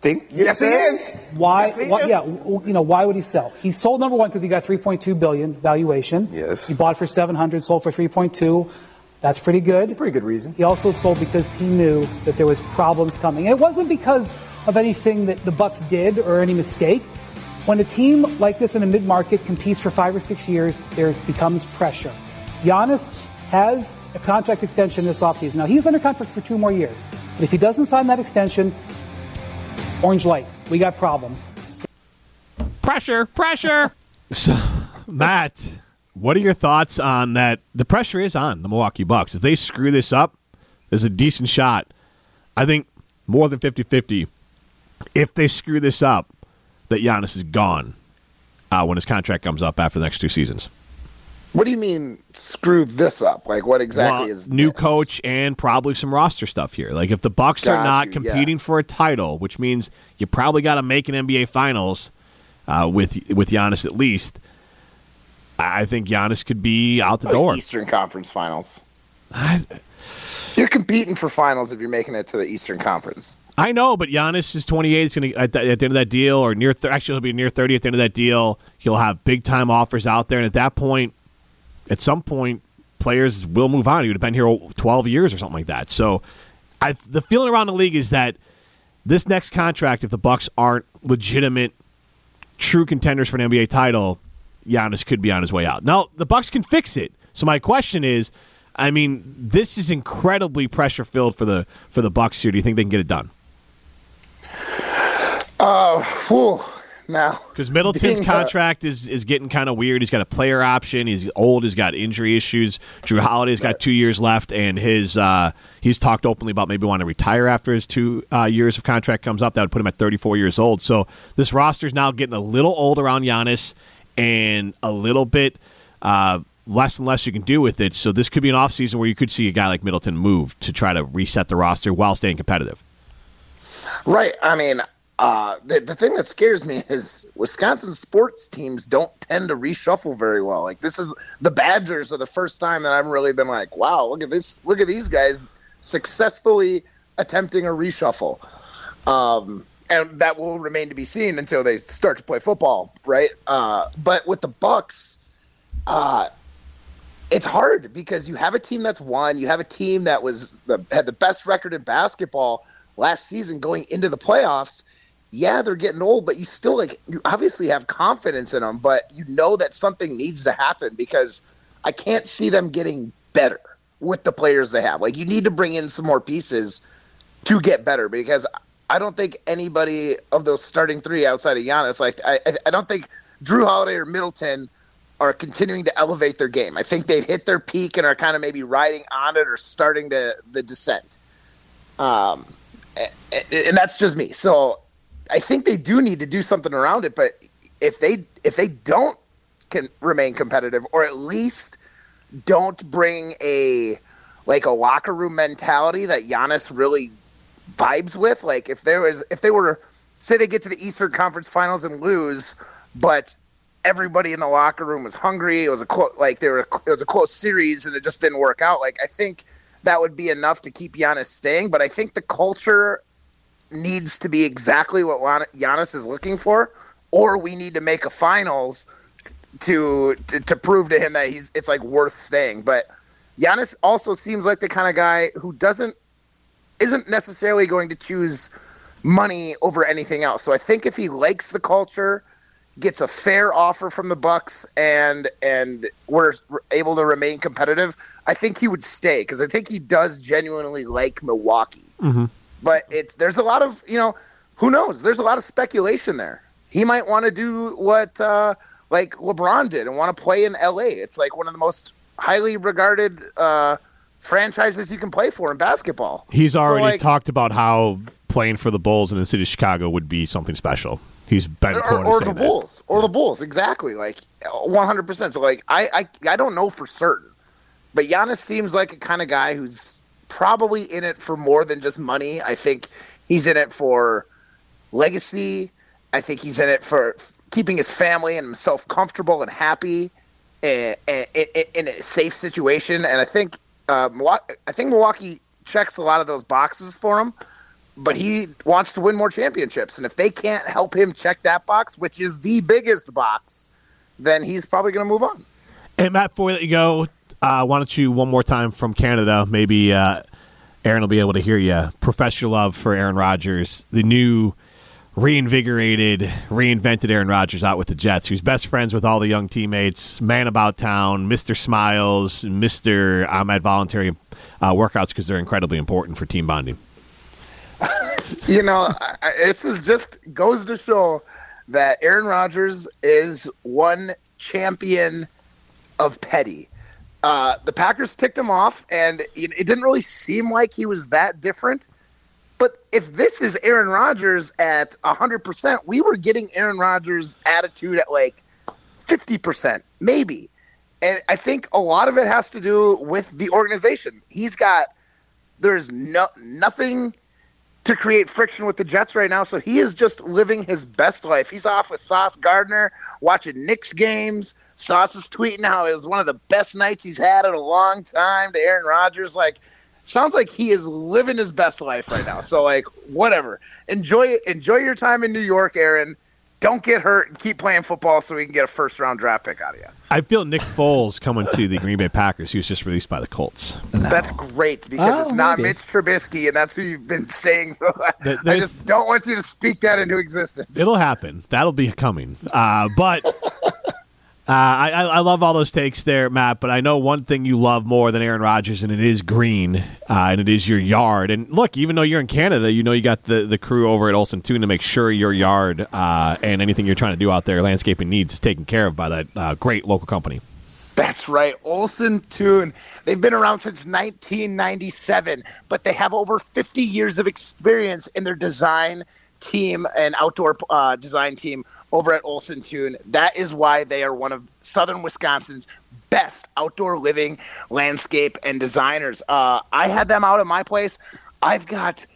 think you're Yes, he saying? is. Why? Yes, he why is. yeah, you know why would he sell? He sold number one because he got 3.2 billion valuation. Yes. He bought for 700, sold for 3.2. That's pretty good. Pretty good reason. He also sold because he knew that there was problems coming. And it wasn't because of anything that the Bucks did or any mistake. When a team like this in a mid-market competes for five or six years, there becomes pressure. Giannis has a contract extension this offseason. Now he's under contract for two more years. But if he doesn't sign that extension, orange light, we got problems. Pressure, pressure. so, Matt, what are your thoughts on that? The pressure is on the Milwaukee Bucks. If they screw this up, there's a decent shot. I think more than 50 50. If they screw this up, that Giannis is gone uh, when his contract comes up after the next two seasons. What do you mean screw this up? Like what exactly Well, is new this? coach and probably some roster stuff here. Like if the Bucks are not you, competing yeah. for a title, which means you probably got to make an NBA Finals uh, with with Giannis at least. I think Giannis could be out the Like door. Eastern Conference Finals. I, You're competing for finals if you're making it to the Eastern Conference. I know, but Giannis is 28. He's going to at, the- at the end of that deal, or near. Th- actually, he'll be near 30 at the end of that deal. He'll have big time offers out there, and at that point, at some point, players will move on. He would have been here 12 years or something like that. So I, the feeling around the league is that this next contract, if the Bucks aren't legitimate, true contenders for an NBA title, Giannis could be on his way out. Now the Bucks can fix it. So my question is, I mean, this is incredibly pressure filled for the for the Bucks here. Do you think they can get it done? Uh, whew, now Because Middleton's being, uh, contract is, is getting kind of weird. He's got a player option. He's old. He's got injury issues. Jrue Holiday's got two years left, and his uh, he's talked openly about maybe wanting to retire after his two uh, years of contract comes up. That would put him at 34 years old. So this roster's now getting a little old around Giannis and a little bit uh, less and less you can do with it. So this could be an offseason where you could see a guy like Middleton move to try to reset the roster while staying competitive. Right. I mean, uh, the the thing that scares me is Wisconsin sports teams don't tend to reshuffle very well. Like this is the Badgers are the first time that I've really been like, wow, look at this, look at these guys successfully attempting a reshuffle. Um, and that will remain to be seen until they start to play football, right? Uh, but with the Bucks, uh, it's hard because you have a team that's won. You have a team that was the, had the best record in basketball last season going into the playoffs. Yeah, they're getting old, but you still like you obviously have confidence in them. But you know that something needs to happen because I can't see them getting better with the players they have. Like you need to bring in some more pieces to get better because I don't think anybody of those starting three outside of Giannis, like I, I- don't think Jrue Holiday or Middleton are continuing to elevate their game. I think they've hit their peak and are kind of maybe riding on it or starting to the descent. Um, a- a- and that's just me. So I think they do need to do something around it. But if they if they don't can remain competitive, or at least don't bring a like a locker room mentality that Giannis really vibes with. Like if there was if they were say they get to the Eastern Conference Finals and lose, but everybody in the locker room was hungry. It was a close like they were it was a close series and it just didn't work out. Like I think that would be enough to keep Giannis staying, but I think the culture needs to be exactly what Gian- Giannis is looking for, or we need to make a finals to, to to prove to him that he's it's like worth staying. But Giannis also seems like the kind of guy who doesn't isn't necessarily going to choose money over anything else. So I think if he likes the culture, gets a fair offer from the Bucks, and and we're able to remain competitive, I think he would stay because I think he does genuinely like Milwaukee. Mm-hmm. But it's there's a lot of you know who knows. There's a lot of speculation there. He might want to do what uh, like LeBron did and want to play in LA. It's like one of the most highly regarded uh, franchises you can play for in basketball. He's So, already like- talked about how playing for the Bulls in the city of Chicago would be something special. He's been or, or the that. Bulls, or the Bulls, exactly, like one hundred percent. So, like, I, I, I don't know for certain, but Giannis seems like a kind of guy who's probably in it for more than just money. I think he's in it for legacy. I think he's in it for keeping his family and himself comfortable and happy in, in, in a safe situation. And I think uh, I think Milwaukee checks a lot of those boxes for him but he wants to win more championships. And if they can't help him check that box, which is the biggest box, then he's probably going to move on. And Matt, before let you go, uh, why don't you one more time from Canada? Maybe uh, Aaron will be able to hear you. Profess your love for Aaron Rodgers, the new reinvigorated, reinvented Aaron Rodgers out with the Jets, who's best friends with all the young teammates, man about town, Mister Smiles, Mister I'm at voluntary uh, workouts because they're incredibly important for team bonding. You know, this is just goes to show that Aaron Rodgers is one champion of petty. Uh, the Packers ticked him off, and it, didn't really seem like he was that different. But if this is Aaron Rodgers at 100%, we were getting Aaron Rodgers' attitude at like 50%, maybe. And I think a lot of it has to do with the organization. He's got, there's no, nothing to create friction with the Jets right now. So he is just living his best life. He's off with Sauce Gardner, watching Knicks games. Sauce is tweeting how it was one of the best nights he's had in a long time to Aaron Rodgers. Like, sounds like he is living his best life right now. So like, whatever. Enjoy enjoy your time in New York, Aaron. Don't get hurt and keep playing football so we can get a first round draft pick out of you. I feel Nick Foles coming to the Green Bay Packers. He was just released by the Colts. That's great because Oh, it's not maybe. Mitch Trubisky, and that's who you've been saying. For the last- There- I just don't want you to speak that into existence. It'll happen. That'll be coming. Uh, but uh, I, I love all those takes there, Matt. But I know one thing you love more than Aaron Rodgers, and it is green, uh, and it is your yard. And look, even though you're in Canada, you know you got the, the crew over at Olson Toon to make sure your yard uh, and anything you're trying to do out there, landscaping needs, is taken care of by that uh, great local company. That's right. Olson Toon. They've been around since 1997, but they have over 50 years of experience in their design team and outdoor uh, design team over at Olson Toon. That is why they are one of southern Wisconsin's best outdoor living landscape and designers. Uh, I had them out at my place. I've got,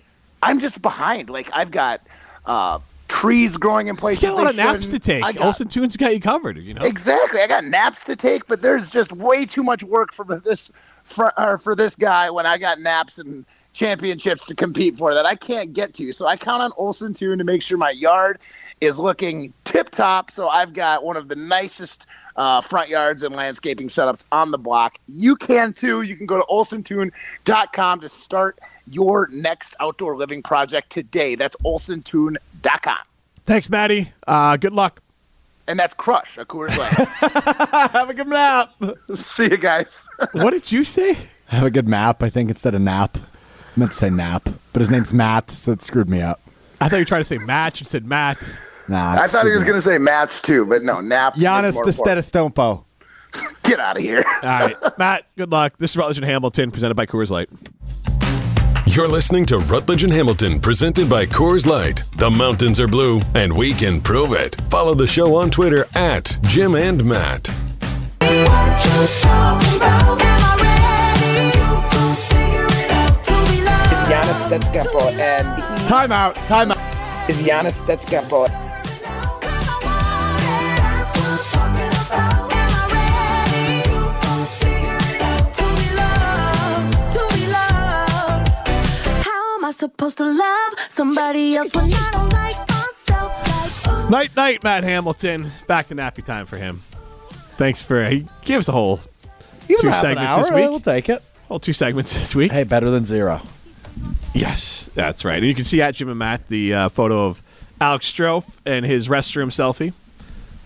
I'm just behind. Like, I've got uh, trees growing in places. You got a lot of naps to take. I got- Olson Toon's got you covered. You know. Exactly. I got naps to take, but there's just way too much work for this for, or for this guy when I got naps and championships to compete for that I can't get to. So I count on Olson Toon to make sure my yard is looking tip top. So I've got one of the nicest uh, front yards and landscaping setups on the block. You can too. You can go to olsontoon.com to start your next outdoor living project today. That's olsontoon.com. Thanks, Maddie. Uh, good luck. And that's Crush, a Coors Light. Have a good nap. See you guys. What did you say? Have a good map, I think, instead of nap. I meant to say nap, but his name's Matt, so it screwed me up. I thought you were trying to say match and said Matt. Nah, I thought he was going to say match too, but no, nap. Giannis more de Get out of here. All right, Matt. Good luck. This is Rutledge and Hamilton, presented by Coors Light. You're listening to Rutledge and Hamilton, presented by Coors Light. The mountains are blue, and we can prove it. Follow the show on Twitter at Jim and Matt. Is Giannis Stetskempo and he Timeout. Timeout. is Giannis Stetskempo. Supposed to love somebody else when I don't like myself. Like. Night, night, Matt Hamilton. Back to nappy time for him. Thanks for he gave us a whole He was Two half segments this week. We'll take it. whole two segments this week. Hey, better than zero. Yes, that's right. And you can see at Jim and Matt the uh, photo of Alex Strouf and his restroom selfie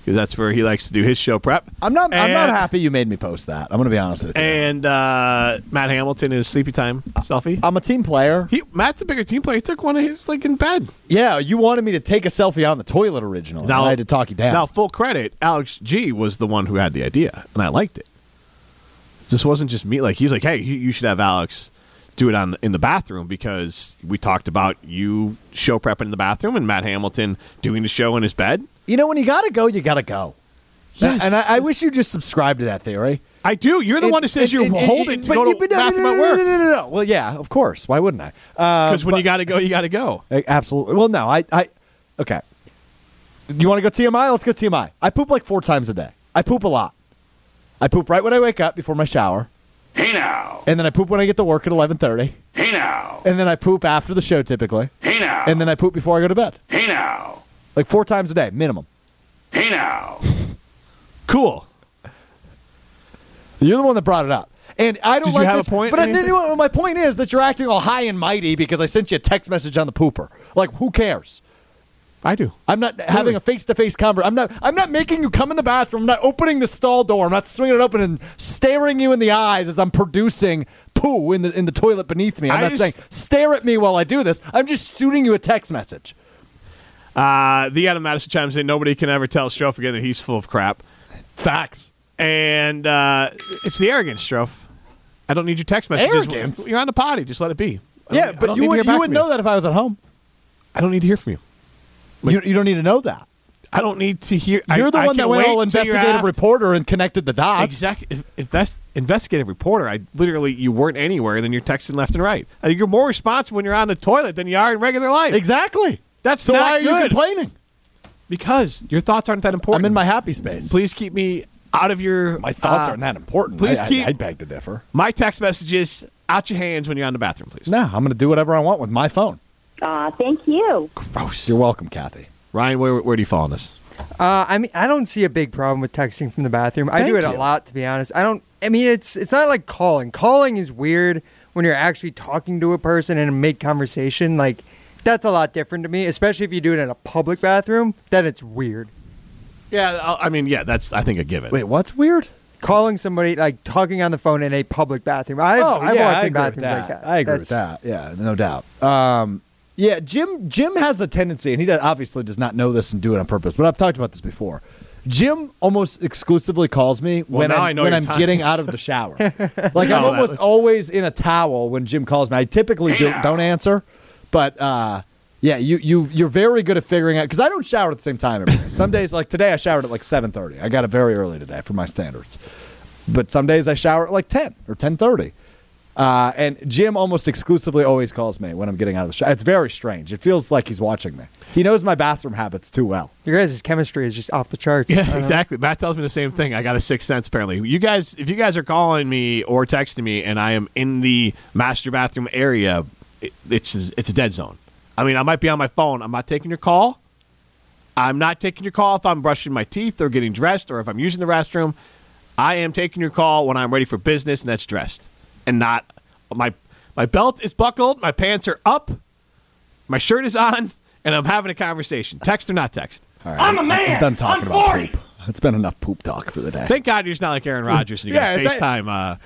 because that's where he likes to do his show prep. I'm not. I'm not happy you made me post that. I'm going to be honest with you. And uh, Matt Hamilton is sleepy time selfie. I'm a team player. He Matt's a bigger team player. He took one of his like in bed. Yeah, you wanted me to take a selfie on the toilet originally. and I had to talk you down. Now, full credit, Alex G was the one who had the idea, and I liked it. This wasn't just me. Like he's like, hey, you should have Alex do it on in the bathroom because we talked about you show prepping in the bathroom and Matt Hamilton doing the show in his bed. you know when you got to go, you got to go. Yes. And I, I wish you just subscribe to that theory. I do. You're the And- one who says and- you and- hold and- it to go to but no, bathroom no, at no, work. No, no, no, no. Well, yeah, of course. Why wouldn't I? Uh, Because when you got to go, you got to go. Absolutely. Well, no, I, I, okay. You want to go TMI? Let's go TMI. I poop like four times a day. I poop a lot. I poop right when I wake up before my shower. Hey now. And then I poop when I get to work at 11:30. Hey now. And then I poop after the show typically. Hey now. And then I poop before I go to bed. Hey now. Like four times a day minimum. Hey now. Cool. You're the one that brought it up. And I don't Did you like have a this, point But I, anything? anyway, my point is that you're acting all high and mighty because I sent you a text message on the pooper. Like, who cares? I do. I'm not having a face-to-face conversation. I'm not. I'm not making you come in the bathroom. I'm not opening the stall door. I'm not swinging it open and staring you in the eyes as I'm producing poo in the in the toilet beneath me. I'm I not just- saying stare at me while I do this. I'm just shooting you a text message. Uh, the Adam Madison chimes in. Nobody can ever tell Strouf again that he's full of crap. Facts. And uh, it's the arrogance, Strouf. I don't need your text messages. Arrogance? You're on the potty. Just let it be. Yeah, but you would you would know that if I was at home. I don't need to hear from you. You, you don't need to know that. I don't need to hear. You're I, the one that went all investigative reporter and connected the dots. Exactly. Invest, investigative reporter. I literally, you weren't anywhere, then you're texting left and right. I think you're more responsive when you're on the toilet than you are in regular life. Exactly. That's So why are you complaining? Because your thoughts aren't that important. I'm in my happy space. Please keep me out of your. My thoughts uh, aren't that important. Please I, keep I, I beg to differ. my text messages out your hands when you're on the bathroom, please. No, I'm going to do whatever I want with my phone. Aw, thank you. Gross. You're welcome, Kathy. Ryan, where, where do you fall on this? Uh, I mean, I don't see a big problem with texting from the bathroom. I do it Thank a lot, to be honest. I don't. I mean, it's it's not like calling. Calling is weird when you're actually talking to a person in a mid conversation. Like that's a lot different to me, especially if you do it in a public bathroom. Then it's weird. Yeah, I I mean, yeah, that's I think a given. Wait, what's weird? Calling somebody like talking on the phone in a public bathroom. I've, oh, I've yeah, walked I in agree with bathrooms that. like that. I agree That's- with that. Yeah, no doubt. Um, yeah, Jim. Jim has the tendency, and he does, obviously does not know this and do it on purpose. But I've talked about this before. Jim almost exclusively calls me when I'm, I know when I'm times. getting out of the shower. like I'm almost always in a towel when Jim calls me. I typically do, don't answer, but uh, yeah, you you you're very good at figuring out because I don't shower at the same time every day. Some days, like today, I showered at like 7:30. I got it very early today for my standards. But some days I shower at like 10 or 10:30. Uh, and Jim almost exclusively always calls me when I'm getting out of the shower. It's very strange. It feels like he's watching me. He knows my bathroom habits too well. Your guys' chemistry is just off the charts. Yeah, exactly. Matt tells me the same thing. I got a sixth sense apparently. You guys, if you guys are calling me or texting me, and I am in the master bathroom area, it, it's it's a dead zone. I mean, I might be on my phone. I'm not taking your call. I'm not taking your call if I'm brushing my teeth or getting dressed or if I'm using the restroom. I am taking your call when I'm ready for business and that's dressed and not my my belt is buckled, my pants are up, my shirt is on, and I'm having a conversation. Text or not text. All right, I'm a man. I'm done talking I'm about 40. poop. It's been enough poop talk for the day. Thank God you're just not like Aaron Rodgers and you Yeah, got FaceTime. Uh,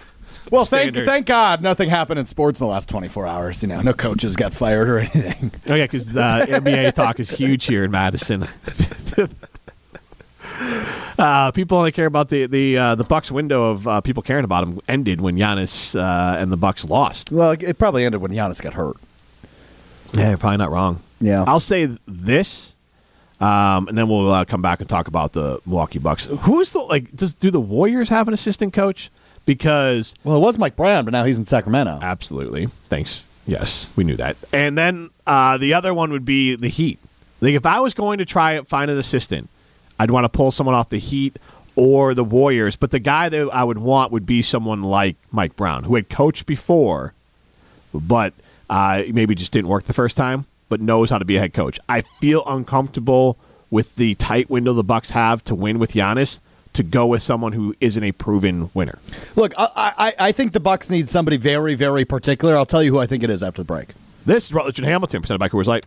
well, thank thank God nothing happened in sports in the last 24 hours. You know, no coaches got fired or anything. Oh yeah, because uh, NBA talk is huge here in Madison. uh, people only care about the the uh, the Bucks window of uh, people caring about them ended when Giannis uh, and the Bucks lost. Well, it probably ended when Giannis got hurt. Yeah, you're probably not wrong. Yeah. I'll say this, um, and then we'll uh, come back and talk about the Milwaukee Bucks. Who's the like? Does do the Warriors have an assistant coach? Because Well, it was Mike Brown, but now he's in Sacramento. Absolutely. Thanks. Yes, we knew that. And then uh, the other one would be the Heat. Like if I was going to try and find an assistant, I'd want to pull someone off the Heat or the Warriors. But the guy that I would want would be someone like Mike Brown, who had coached before, but uh, maybe just didn't work the first time, but knows how to be a head coach. I feel uncomfortable with the tight window the Bucks have to win with Giannis. To go with someone who isn't a proven winner. Look, I, I I think the Bucks need somebody very very particular. I'll tell you who I think it is after the break. This is Rutledge and Hamilton, presented by Coors Light.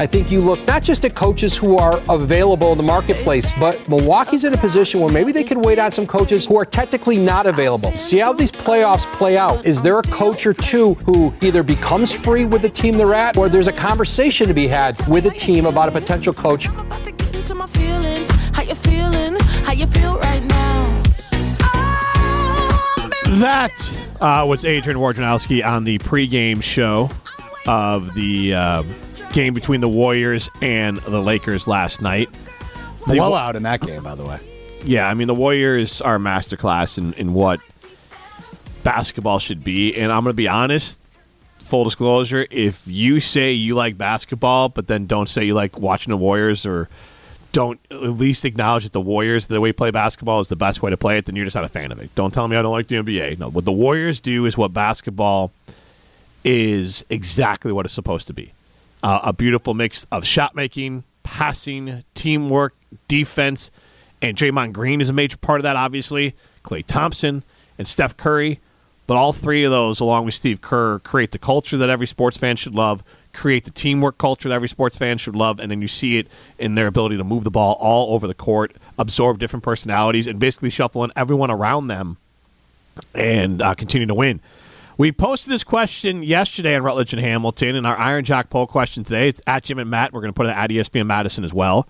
I think you look not just at coaches who are available in the marketplace, but Milwaukee's in a position where maybe they could wait on some coaches who are technically not available. See how these playoffs play out. Is there a coach or two who either becomes free with the team they're at, or there's a conversation to be had with a team about a potential coach? About to get into my feelings. How you feeling? How you feel right now? Baby. That uh, was Adrian Wojnarowski on the pregame show of the uh, game between the Warriors and the Lakers last night. The- Blowout in that game, by the way. Yeah, I mean the Warriors are a masterclass in, in what basketball should be, and I'm going to be honest. Full disclosure: if you say you like basketball, but then don't say you like watching the Warriors, or don't at least acknowledge that the Warriors, the way you play basketball, is the best way to play it, then you're just not a fan of it. Don't tell me I don't like the NBA. No, what the Warriors do is what basketball is exactly what it's supposed to be uh, a beautiful mix of shot making, passing, teamwork, defense, and Draymond Green is a major part of that, obviously. Klay Thompson and Steph Curry. But all three of those, along with Steve Kerr, create the culture that every sports fan should love, create the teamwork culture that every sports fan should love, and then you see it in their ability to move the ball all over the court, absorb different personalities, and basically shuffle in everyone around them and uh, continue to win. We posted this question yesterday on Rutledge and Hamilton, and our Iron Jock poll question today. It's at Jim and Matt. We're going to put it at ESPN Madison as well.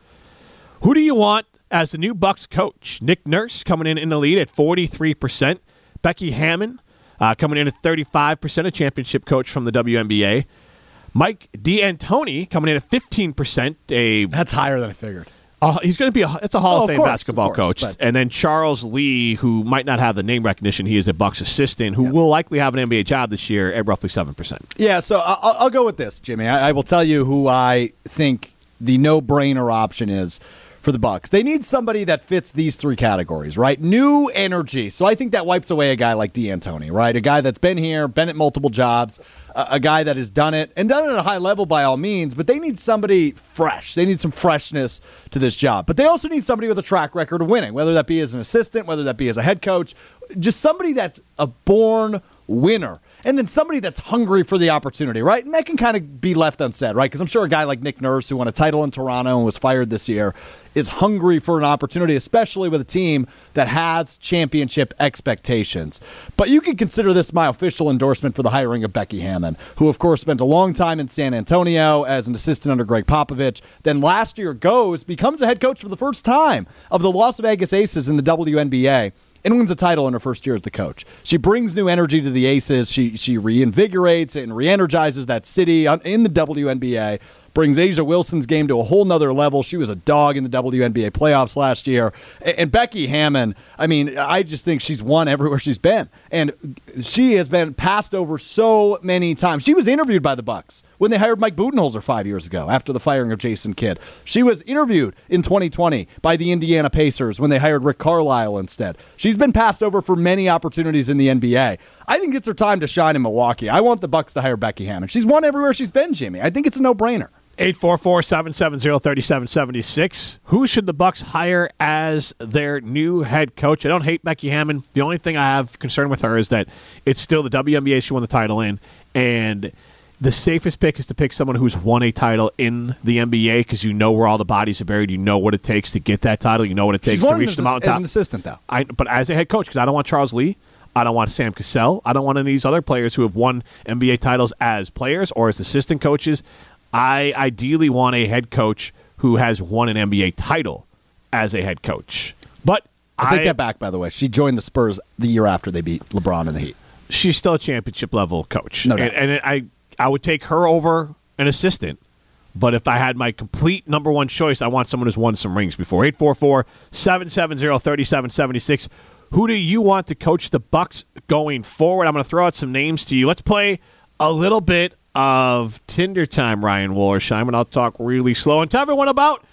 Who do you want as the new Bucks coach? Nick Nurse coming in in the lead at forty three percent. Becky Hammon uh, coming in at thirty five percent, a championship coach from the WNBA. Mike D'Antoni coming in at fifteen percent, a That's higher than I figured. Uh, he's going to be a, it's a Hall Oh, of Fame course, basketball of course, coach, but- and then Charles Lee, who might not have the name recognition, he is a Bucks assistant, who will likely have an NBA job this year at roughly seven percent. Yeah, so I'll, I'll go with this, Jimmy. I, I will tell you who I think the no-brainer option is for the Bucks. They need somebody that fits these three categories, right? New energy. So I think that wipes away a guy like D'Antoni, right? A guy that's been here, been at multiple jobs, a, a guy that has done it and done it at a high level by all means. But they need somebody fresh. They need some freshness to this job. But they also need somebody with a track record of winning, whether that be as an assistant, whether that be as a head coach, just somebody that's a born winner. And then somebody that's hungry for the opportunity, right? And that can kind of be left unsaid, right? Because I'm sure a guy like Nick Nurse, who won a title in Toronto and was fired this year, is hungry for an opportunity, especially with a team that has championship expectations. But you can consider this my official endorsement for the hiring of Becky Hammon, who, of course, spent a long time in San Antonio as an assistant under Gregg Popovich. Then last year goes, becomes a head coach for the first time of the Las Vegas Aces in the WNBA and wins a title in her first year as the coach. She brings new energy to the Aces. She she reinvigorates and re-energizes that city in the WNBA. Brings A'ja Wilson's game to a whole nother level. She was a dog in the WNBA playoffs last year. And Becky Hammon, I mean, I just think she's won everywhere she's been. And she has been passed over so many times. She was interviewed by the Bucks when they hired Mike Budenholzer five years ago after the firing of Jason Kidd. She was interviewed in 2020 by the Indiana Pacers when they hired Rick Carlisle instead. She's been passed over for many opportunities in the NBA. I think it's her time to shine in Milwaukee. I want the Bucks to hire Becky Hammon. She's won everywhere she's been, Jimmy. I think it's a no-brainer. 844-770-3776. Who should the Bucks hire as their new head coach? I don't hate Becky Hammon. The only thing I have concern with her is that it's still the WNBA she won the title in, and the safest pick is to pick someone who's won a title in the NBA because you know where all the bodies are buried. You know what it takes to get that title. You know what it takes to reach as, the as mountaintop. an assistant, though. I, but as a head coach, because I don't want Charles Lee, I don't want Sam Cassell, I don't want any of these other players who have won NBA titles as players or as assistant coaches. I ideally want a head coach who has won an NBA title as a head coach. But I take I- that back, by the way. She joined the Spurs the year after they beat LeBron in the Heat. she's still a championship level coach. No and, doubt. and I I would take her over an assistant. But if I had my complete number one choice, I want someone who's won some rings before. 844 770 3776. Who do you want to coach the Bucks going forward? I'm going to throw out some names to you. Let's play a little bit of Tinder time, Ryan Wollersheim, and I'll talk really slow and tell everyone about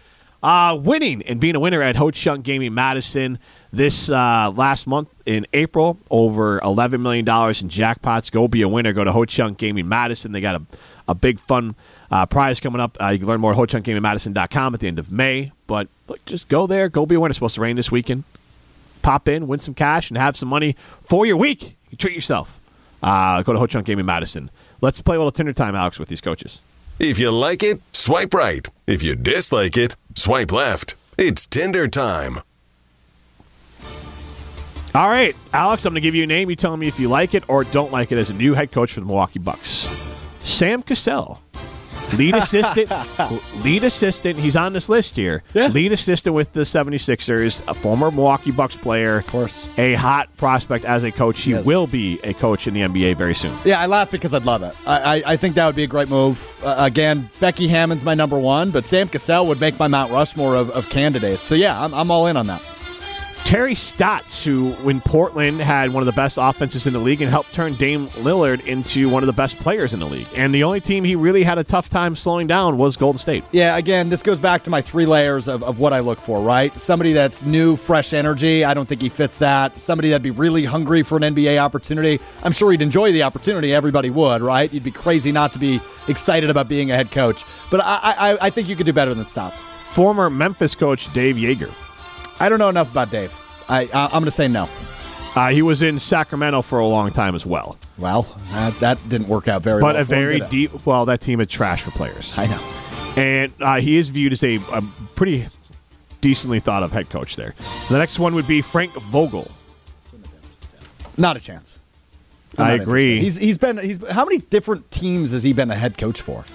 uh, winning and being a winner at Ho Chunk Gaming Madison this uh, last month in April. Over $11 million in jackpots. Go be a winner. Go to Ho Chunk Gaming Madison. They got a, a big fun uh, prize coming up. Uh, you can learn more at HoChunkGamingMadison.com at the end of May. But look, just go there. Go be a winner. It's supposed to rain this weekend. Pop in, win some cash, and have some money for your week. You treat yourself. Uh, go to Ho Chunk Gaming Madison. Let's play a little Tinder time, Alex, with these coaches. If you like it, swipe right. If you dislike it, swipe left. It's Tinder time. All right, Alex, I'm going to give you a name. You tell me if you like it or don't like it as a new head coach for the Milwaukee Bucks. Sam Cassell, lead assistant. lead assistant. He's on this list here. Lead assistant with the 76ers, a former Milwaukee Bucks player. Of course. A hot prospect as a coach. He Yes. will be a coach in the NBA very soon. Yeah, I laugh because I'd love it. I, I, I think that would be a great move. Uh, again, Becky Hammon's my number one, but Sam Cassell would make my Mount Rushmore of, of candidates. So yeah, I'm, I'm all in on that. Terry Stotts, who in Portland had one of the best offenses in the league and helped turn Dame Lillard into one of the best players in the league. And the only team he really had a tough time slowing down was Golden State. Yeah, again, this goes back to my three layers of, of what I look for, right? Somebody that's new, fresh energy. I don't think he fits that. Somebody that'd be really hungry for an NBA opportunity. I'm sure he'd enjoy the opportunity. Everybody would, right? You'd be crazy not to be excited about being a head coach. But I, I, I think you could do better than Stotts. Former Memphis coach Dave Joerger. I don't know enough about Dave. I, I I'm going to say no. Uh, he was in Sacramento for a long time as well. Well, that, that didn't work out very but well. a for him, very deep. Well, that team had trash for players. I know. And uh, he is viewed as a, a pretty decently thought of head coach there. The next one would be Frank Vogel. Not a chance. I'm I agree. He's he's been he's how many different teams has he been a head coach for?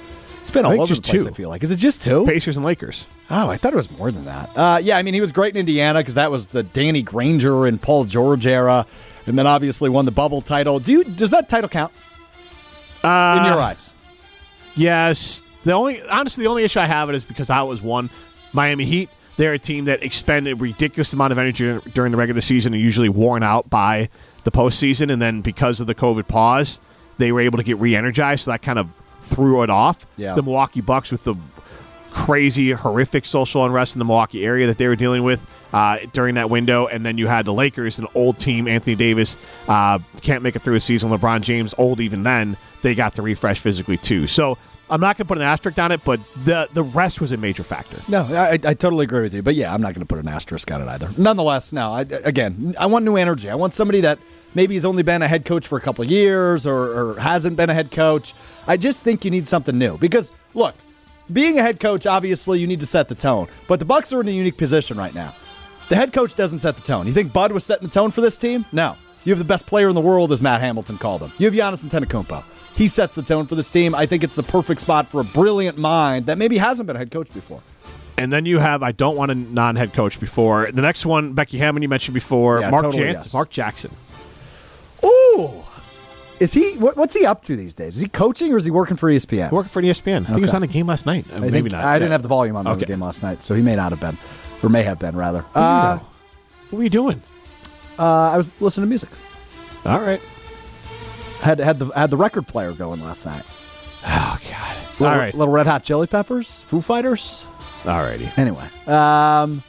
It's been all over just the place. two. I feel like is it just two? Pacers and Lakers. Oh, I thought it was more than that. Uh, yeah, I mean he was great in Indiana because that was the Danny Granger and Paul George era, and then obviously won the bubble title. Do you does that title count Uh, in your eyes? Yes. The only honestly the only issue I have it is because I was one Miami Heat. They're a team that expended a ridiculous amount of energy during the regular season and usually worn out by the postseason. And then because of the COVID pause, they were able to get re-energized. So that kind of threw it off. Yeah. The Milwaukee Bucks with the crazy, horrific social unrest in the Milwaukee area that they were dealing with uh, during that window. And then you had the Lakers, an old team. Anthony Davis uh, can't make it through a season. LeBron James, old even then. They got to refresh physically too. So I'm not going to put an asterisk on it, but the the rest was a major factor. No, I, I totally agree with you. But yeah, I'm not going to put an asterisk on it either. Nonetheless, no. I, again, I want new energy. I want somebody that maybe has only been a head coach for a couple of years or, or hasn't been a head coach. I just think you need something new because look, being a head coach, obviously you need to set the tone. But the Bucks are in a unique position right now. The head coach doesn't set the tone. You think Bud was setting the tone for this team? No. You have the best player in the world, as Matt Hamilton called him. You have Giannis Antetokounmpo. He sets the tone for this team. I think it's the perfect spot for a brilliant mind that maybe hasn't been a head coach before. And then you have I don't want a non-head coach before. The next one, Becky Hammon, you mentioned before. Yeah, Mark totally, Jansen, yes. Mark Jackson. Ooh. Is he? What, what's he up to these days? Is he coaching or is he working for ESPN? Working for ESPN. I think he was on the game last night. Uh, Maybe think- not. I didn't have the volume on during the Okay. game last night, so he may not have been, or may have been rather. Uh, what were you doing? Uh, I was listening to music. All right. Had had the had the record player going last night. Oh God. Little, All right. little Red Hot Chili Peppers, Foo Fighters. All righty. Anyway, um,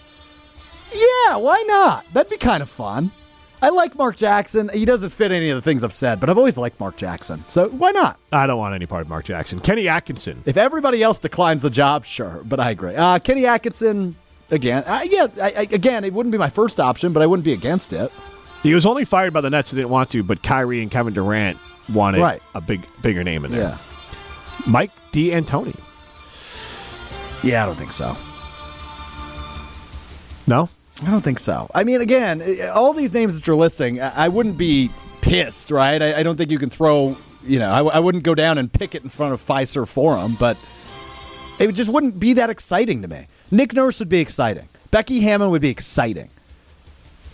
yeah, why not? That'd be kind of fun. I like Mark Jackson. He doesn't fit any of the things I've said, but I've always liked Mark Jackson. So why not? I don't want any part of Mark Jackson. Kenny Atkinson. If everybody else declines the job, sure, but I agree. Uh, Kenny Atkinson, again, uh, yeah, I, I, again, it wouldn't be my first option, but I wouldn't be against it. He was only fired by the Nets. They didn't want to, but Kyrie and Kevin Durant wanted Right. a big, bigger name in there. Yeah. Mike D'Antoni. Yeah, I don't think so. No. I don't think so. I mean, again, all these names that you're listing, I wouldn't be pissed, right? I, I don't think you can throw, you know, I, I wouldn't go down and pick it in front of Fiserv Forum, but it just wouldn't be that exciting to me. Nick Nurse would be exciting. Becky Hammon would be exciting.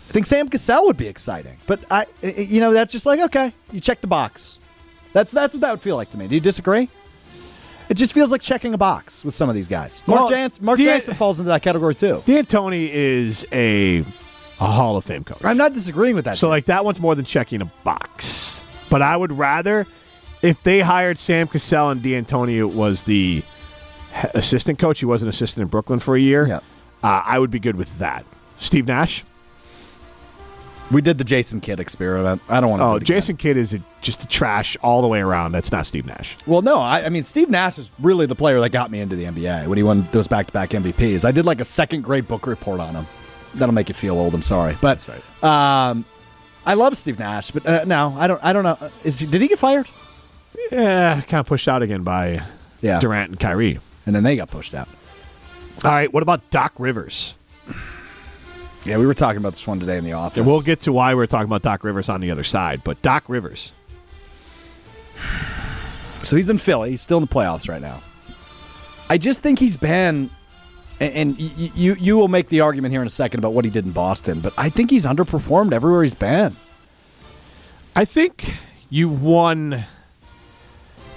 I think Sam Cassell would be exciting, but I, you know, that's just like okay, you check the box. That's that's what that would feel like to me. Do you disagree? It just feels like checking a box with some of these guys. Mark, Well, Jans- Mark D'An- Jansen falls into that category too. D'Antoni is a a Hall of Fame coach. I'm not disagreeing with that. So like that one's more than checking a box. But I would rather if they hired Sam Cassell and D'Antoni was the assistant coach. He was an assistant in Brooklyn for a year. Yeah. Uh, I would be good with that. Steve Nash. We did the Jason Kidd experiment. I don't want to. Oh, do. Jason Kidd is a, just a trash all the way around. That's not Steve Nash. Well, no, I, I mean Steve Nash is really the player that got me into the NBA when he won those back-to-back MVPs. I did like a second-grade book report on him. That'll make you feel old. I'm sorry, but um, I love Steve Nash. But uh, no, I don't. I don't know. Is he, did he get fired? Yeah, kind of pushed out again by Yeah. Durant and Kyrie. And then they got pushed out. All right, what about Doc Rivers? Yeah, we were talking about this one today in the office. And we'll get to why we're talking about Doc Rivers on the other side. But Doc Rivers, So he's in Philly. He's still in the playoffs right now. I just think he's been, and, you you will make the argument here in a second about what he did in Boston, but I think he's underperformed everywhere he's been. I think you one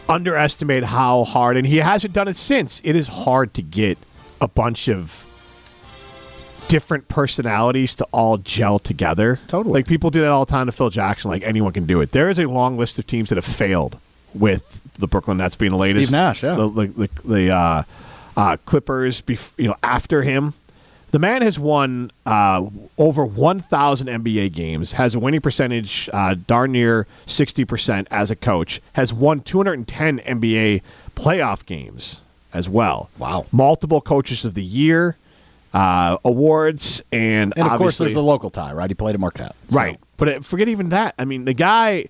underestimate how hard, and he hasn't done it since. It is hard to get a bunch of different personalities to all gel together. Totally. Like people do that all the time to Phil Jackson. Like anyone can do it. There is a long list of teams that have failed with the Brooklyn Nets being the latest. Steve Nash, yeah. The, the, the, the, uh, uh, Clippers, bef- you know, after him. The man has won uh, over 1,000 NBA games, has a winning percentage uh, darn near 60% as a coach, has won 210 NBA playoff games as well. Wow. Multiple coaches of the year uh, awards, and, And of course, there's the local tie, right? He played at Marquette. So- Right. But it, forget even that. I mean, the guy,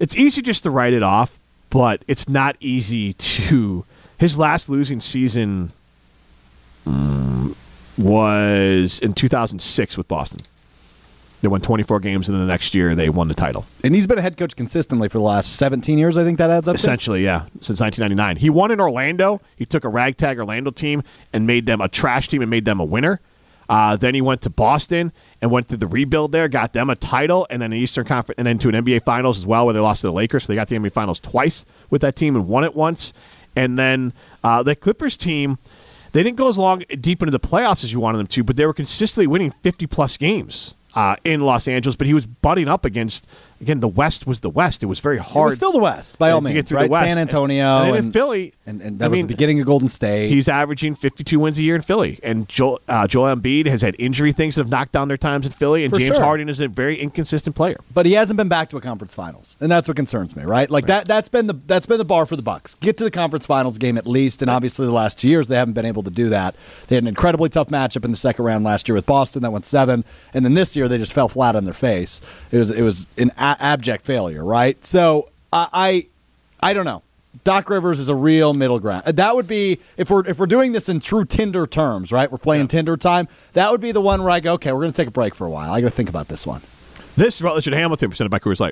it's easy just to write it off, but it's not easy to. His last losing season mm, was in 2006 with Boston. They won 24 games, and then the next year they won the title. And he's been a head coach consistently for the last 17 years. I think that adds up. to. Essentially, yeah, since 1999. He won in Orlando. He took a ragtag Orlando team and made them a trash team and made them a winner. Uh, then he went to Boston and went through the rebuild there, got them a title, and then an Eastern Conference, and then to an NBA Finals as well, where they lost to the Lakers. So they got the NBA Finals twice with that team and won it once. And then uh, the Clippers team, They didn't go as long deep into the playoffs as you wanted them to, but they were consistently winning 50 plus games uh, in Los Angeles. But he was butting up against again the West was the West. It was very It hard. was still the West, by all to means, get through right? the West. San Antonio and, then in Philly, and, and that I was mean, the beginning of Golden State. He's averaging 52 wins a year in Philly, and Joel, uh, Joel Embiid has had injury things that have knocked down their times in Philly, and For James sure. Harden is a very inconsistent player. but he hasn't been back to a conference finals, and that's what concerns me. Right, like that. That's been the that's been the bar for the Bucks. Get to the conference finals game at least, and obviously the last two years they haven't been able to do that. They had an incredibly tough matchup in the second round last year with Boston that went seven, and then this year they just fell flat on their face. It was it was an abject failure. Right, so I. I I don't know. Doc Rivers is a real middle ground. Uh, That would be if we're if we're doing this in true Tinder terms, right? We're playing Tinder time. That would be the one where I go, okay, we're going to take a break for a while. I got to think about this one. This is Rutledge and Hamilton presented by Coors Light.